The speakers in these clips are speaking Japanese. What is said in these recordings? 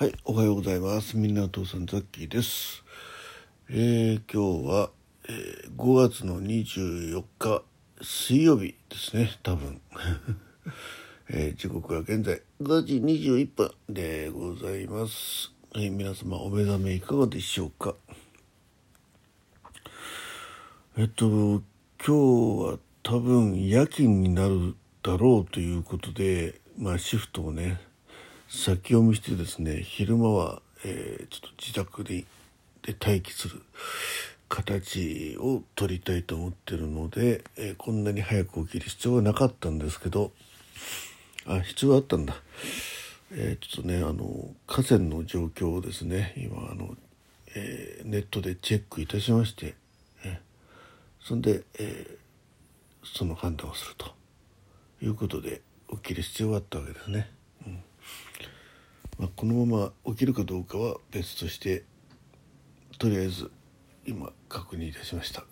はい、おはようございます。みんなお父さんザッキーです。えー、今日は、えー5月の24日水曜日ですね、多分。えー時刻は現在5時21分でございます。はい、皆様お目覚めいかがでしょうか。えっと、今日は多分夜勤になるだろうということで、まあシフトをね、先読みしてですね、昼間は、えーちょっと自宅でで待機する形を取りたいと思ってるので、えーこんなに早く起きる必要はなかったんですけど、あ、必要あったんだ。えーちょっとね、あの、河川の状況をですね、今、あの、えーネットでチェックいたしまして、えそんで、えその判断をするということで起きる必要があったわけですね。うんまあ、このまま起きるかどうかは別としてとりあえず今確認いたしました、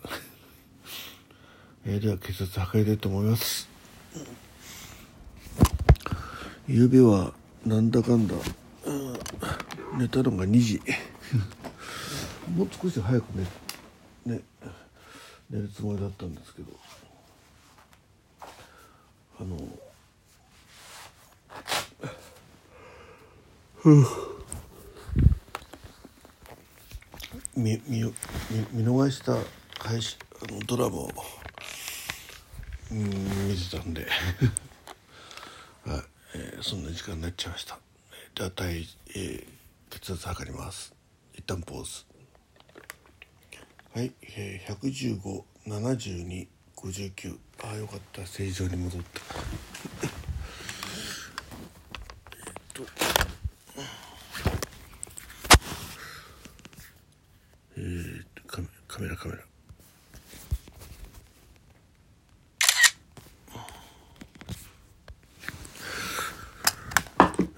えーでは血圧測りたいと思います。夕べはなんだかんだ、うん寝たのが2時。もう少し早く寝ね寝るつもりだったんですけど。あの見見見見逃した配信あのドラマをうん見てたんで、はい。えーそんな時間になっちゃいました。では体、えー血圧測ります。一旦ポーズ。はい、えー、1157259ああよかった。正常に戻った。えっとえー、カメカメラカメラ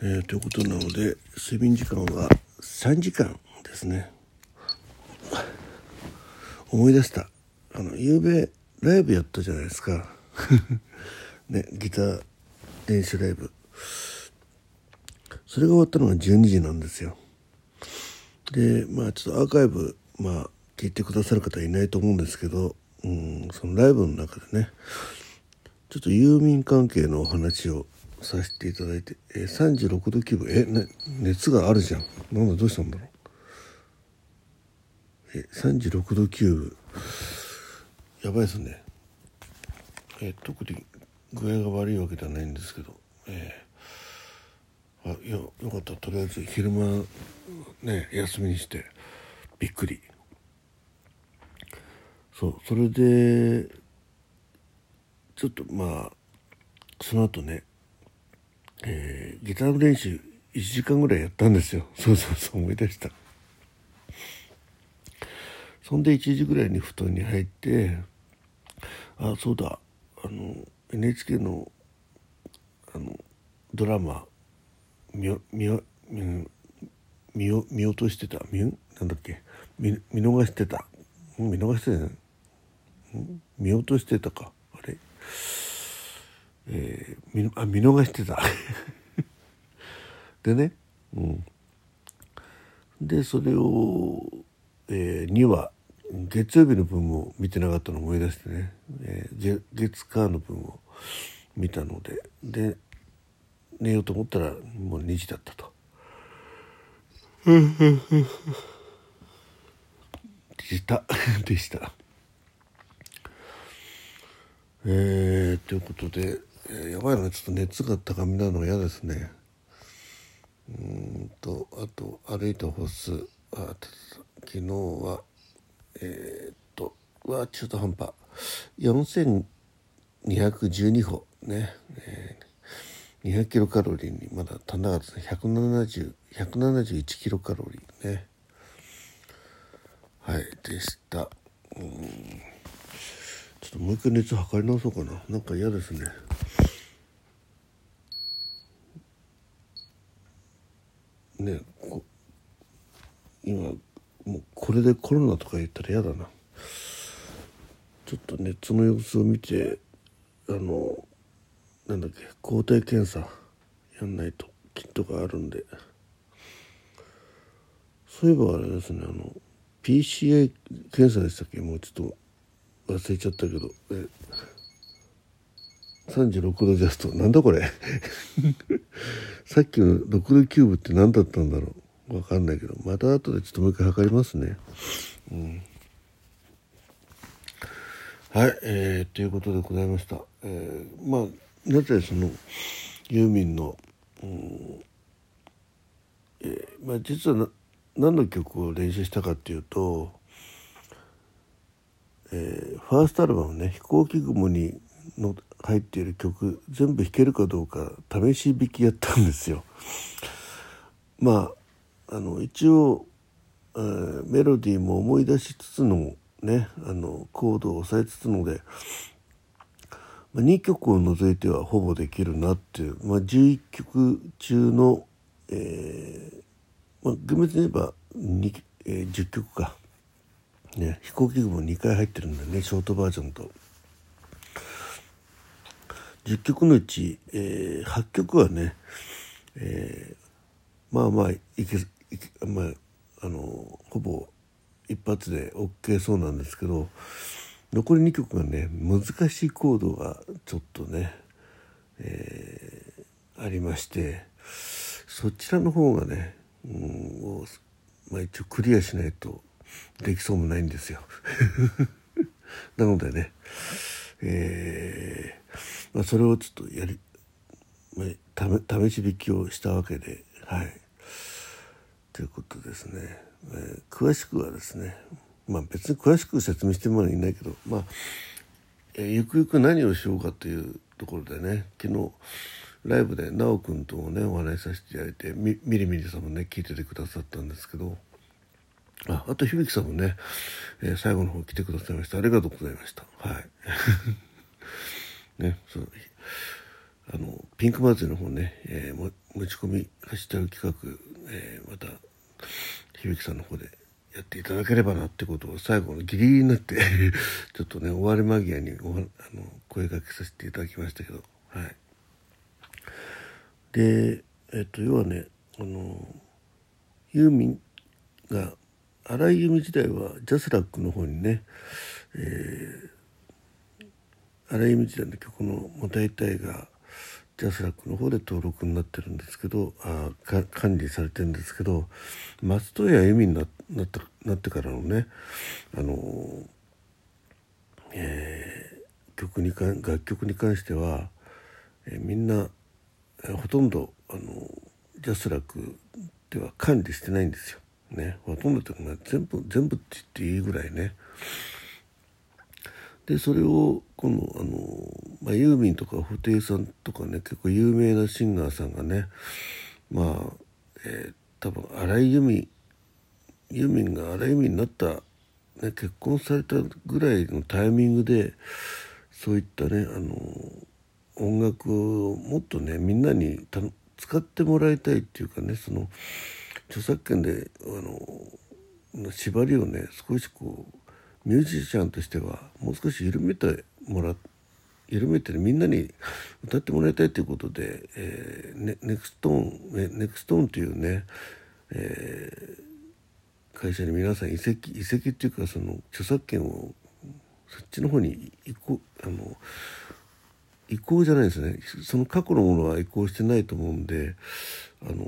えー、ということなので睡眠時間は3時間ですね。思い出した。あの夕べライブやったじゃないですか。ねギター練習ライブ。それが終わったのが12時なんですよ。でまあちょっとアーカイブまあ聞いてくださる方いないと思うんですけど、うん、そのライブの中でねちょっと郵便関係のお話をさせていただいて、えー、36度9分え、ね、熱があるじゃん。なんだどうしたんだろう。え36度9分やばいですね。え特に具合が悪いわけではないんですけど。えーあいやよかった。とりあえず昼間ね休みにしてびっくり。そうそれでちょっとまあその後ねえーギターの練習1時間ぐらいやったんですよ。そうそうそう思い出した。そんで1時ぐらいに布団に入ってあそうだ。あの NHK のあのドラマ見よ見よ見見よ見落としてた。見なんだっけ。見見逃してた。見逃してたん見落としてたか。あれ。えー、見あ見逃してた。でねうん。でそれを、えー、2話月曜日の分も見てなかったのを思い出してね、えー、月月火の分を見たので。で寝ようと思ったらもう2時だったと。でした。でした。えー、ということで、えやばいなちょっと熱が高めなの嫌ですね。うんとあと歩いた歩数あ昨日はえーっとうわ中途半端。4212歩ね、えー200キロカロリーにまだ足んなかったですね。170 171キロカロリーね。はいでした。うん。ちょっともう一回熱測り直そうかな。なんか嫌ですね。ね今もうこれでコロナとか言ったら嫌だな。ちょっと熱の様子を見てあのなんだっけ抗体検査やんないとキットがあるんで。そういえばあれですねあの PCA 検査でしたっけ？もうちょっと忘れちゃったけど。え36度ジャストなんだこれ？さっきの6度キューブって何だったんだろう？わかんないけど。また後でちょっともう一回測りますね。うん。はい、えー、ということでございました。えー、まあなぜそのユーミンの、うんえーまあ、実は何の曲を練習したかっていうと、えー、ファーストアルバムね「飛行機雲」にの入っている曲全部弾けるかどうか試し弾きやったんですよ。まああの一応、えー、メロディーも思い出しつつのねあのコードを押さえつつので、まあ、2曲を除いてはほぼできるなっていう、まあ、11曲中の、えーまあ、厳密に言えば2、えー、10曲か、ね、飛行機雲2回入ってるんだよねショートバージョンと。10曲のうち、えー、8曲はね、えー、まあまあいけいけまああのほぼ一発で OK そうなんですけど残り2曲がね難しいコードがちょっとね、えー、ありましてそちらの方がね、うん、まあ、一応クリアしないとできそうもないんですよ。なのでね、えーまあ、それをちょっとやり、まあ、試し引きをしたわけではい。ということですね。えー、詳しくはですねまあ別に詳しく説明してもらいないけどまあ、えー、ゆくゆく何をしようかというところでね昨日ライブで奈くんともねお話しさせていただいてみみりみりさんもね聞いててくださったんですけどああと響さんもね、えー、最後の方来てくださいましたありがとうございましたはいねそう。あのピンク祭りの方ね、えー、持ち込みハッシュタグ企画、えー、また響さんの方でやっていただければなってことを最後のギリギリになって ちょっとね終わり間際におあの声かけさせていただきましたけどはい。でえっと要はねあのユーミンが荒井由実時代はジャスラックの方にね、えー、荒井由実時代の曲のもう大体がジャスラックの方で登録になってるんですけどあ管理されてるんですけど松任谷由実にななったなってからのねあの、えー、曲にか楽曲に関しては、えー、みんな、えー、ほとんどあのジャスラックでは管理してないんですよ。ね、ほとんどというか全部全部って言っていいぐらいね。でそれをこのあの、まあ、ユーミンとか布袋さんとかね結構有名なシンガーさんがねまあ、えー、多分荒井由実ユーミンが荒井由実になった、ね、結婚されたぐらいのタイミングでそういったねあの音楽をもっとねみんなに使ってもらいたいっていうかねその著作権であの縛りをね少しこうミュージシャンとしてはもう少し緩めてもら緩めてみんなに歌ってもらいたいということで、えー、ネネクストーンネクストーンというね、えー、会社に皆さん移籍移籍っていうかその著作権をそっちの方に移行あの移行じゃないですね。その過去のものは移行してないと思うんであの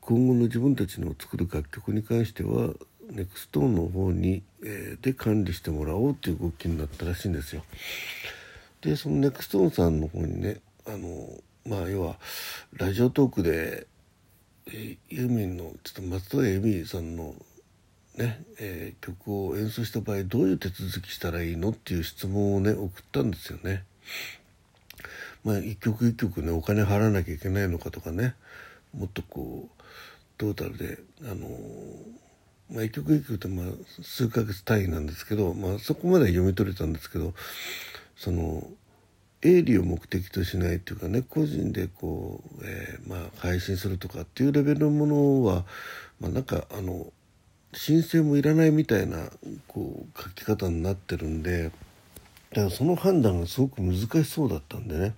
今後の自分たちの作る楽曲に関してはネクストーンの方に、えー、で管理してもらおうっていう動きになったらしいんですよ。でそのネクストーンさんの方にねあのまあ要はラジオトークで、えー、ユーミンのちょっと松任谷由実さんのね、えー、曲を演奏した場合どういう手続きしたらいいのっていう質問をね送ったんですよね。まあ一曲一曲ねお金払わなきゃいけないのかとかねもっとこうトータルであのまあ、一曲一曲ってまあ数ヶ月単位なんですけど、まあ、そこまでは読み取れたんですけどその営利を目的としないっていうかね個人でこう、えー、まあ、配信するとかっていうレベルのものは、まあ、なんかあの申請もいらないみたいなこう書き方になってるんでだからその判断がすごく難しそうだったんでね。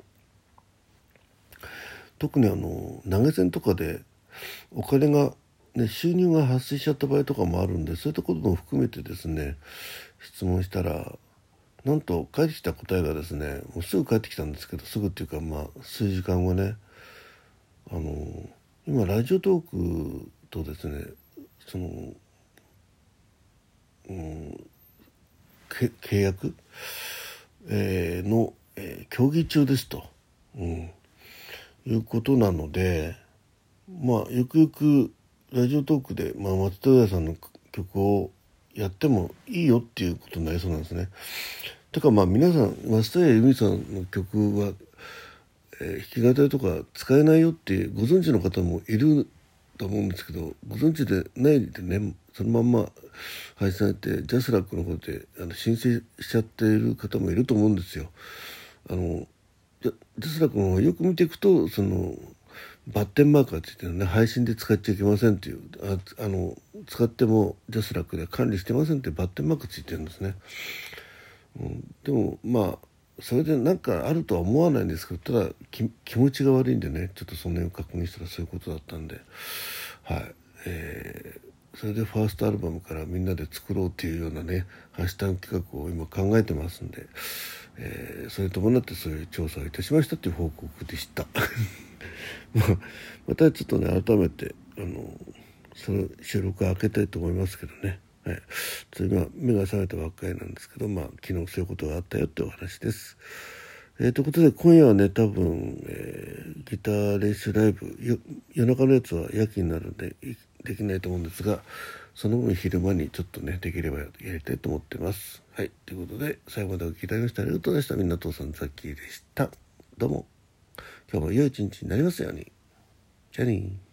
特にあの投げ銭とかでお金がね、収入が発生しちゃった場合とかもあるんでそういったことも含めてですね質問したらなんと返ってきた答えがですねもうすぐ返ってきたんですけどすぐっていうかまあ数時間後ねあの今ラジオトークとですねその、うん、契約、えー、の、えー、協議中ですと、うん、いうことなのでまあゆくゆくラジオトークで、まあ、松任谷さんの曲をやってもいいよっていうことになりそうなんですね。てかまあ皆さん松任谷由実さんの曲は、えー、弾き語りとか使えないよってご存知の方もいると思うんですけどご存知でないでねそのまんま配信されてジャスラックの方であの申請しちゃっている方もいると思うんですよ。あのジャスラックの方よく見ていくとそのバッテンマークがついてるね。配信で使っちゃいけませんっていう。ああの使ってもジャスラックで管理してませんってバッテンマークついてるんですね、うん、でもまあそれで何かあるとは思わないんですけどただ気持ちが悪いんでね。ちょっとその辺を確認したらそういうことだったんで。はい。えー、それでファーストアルバムからみんなで作ろうっていうようなねハッシュタグ企画を今考えてますんで、えー、それに伴ってそういう調査をいたしましたっていう報告でした。まあ、またちょっとね改めてあのその収録開けたいと思いますけどね、はい、今目が覚めたばっかりなんですけど、まあ、昨日そういうことがあったよってお話です。えー、ということで今夜はね多分、えー、ギター練習ライブ夜中のやつは夜勤になるんでできないと思うんですがその分昼間にちょっとねできればやりたいと思ってます。はいということで最後までお聴きいただきましてありがとうございましたみんな父さんザッキーでした。どうも日も良い一日になりますように。じゃあね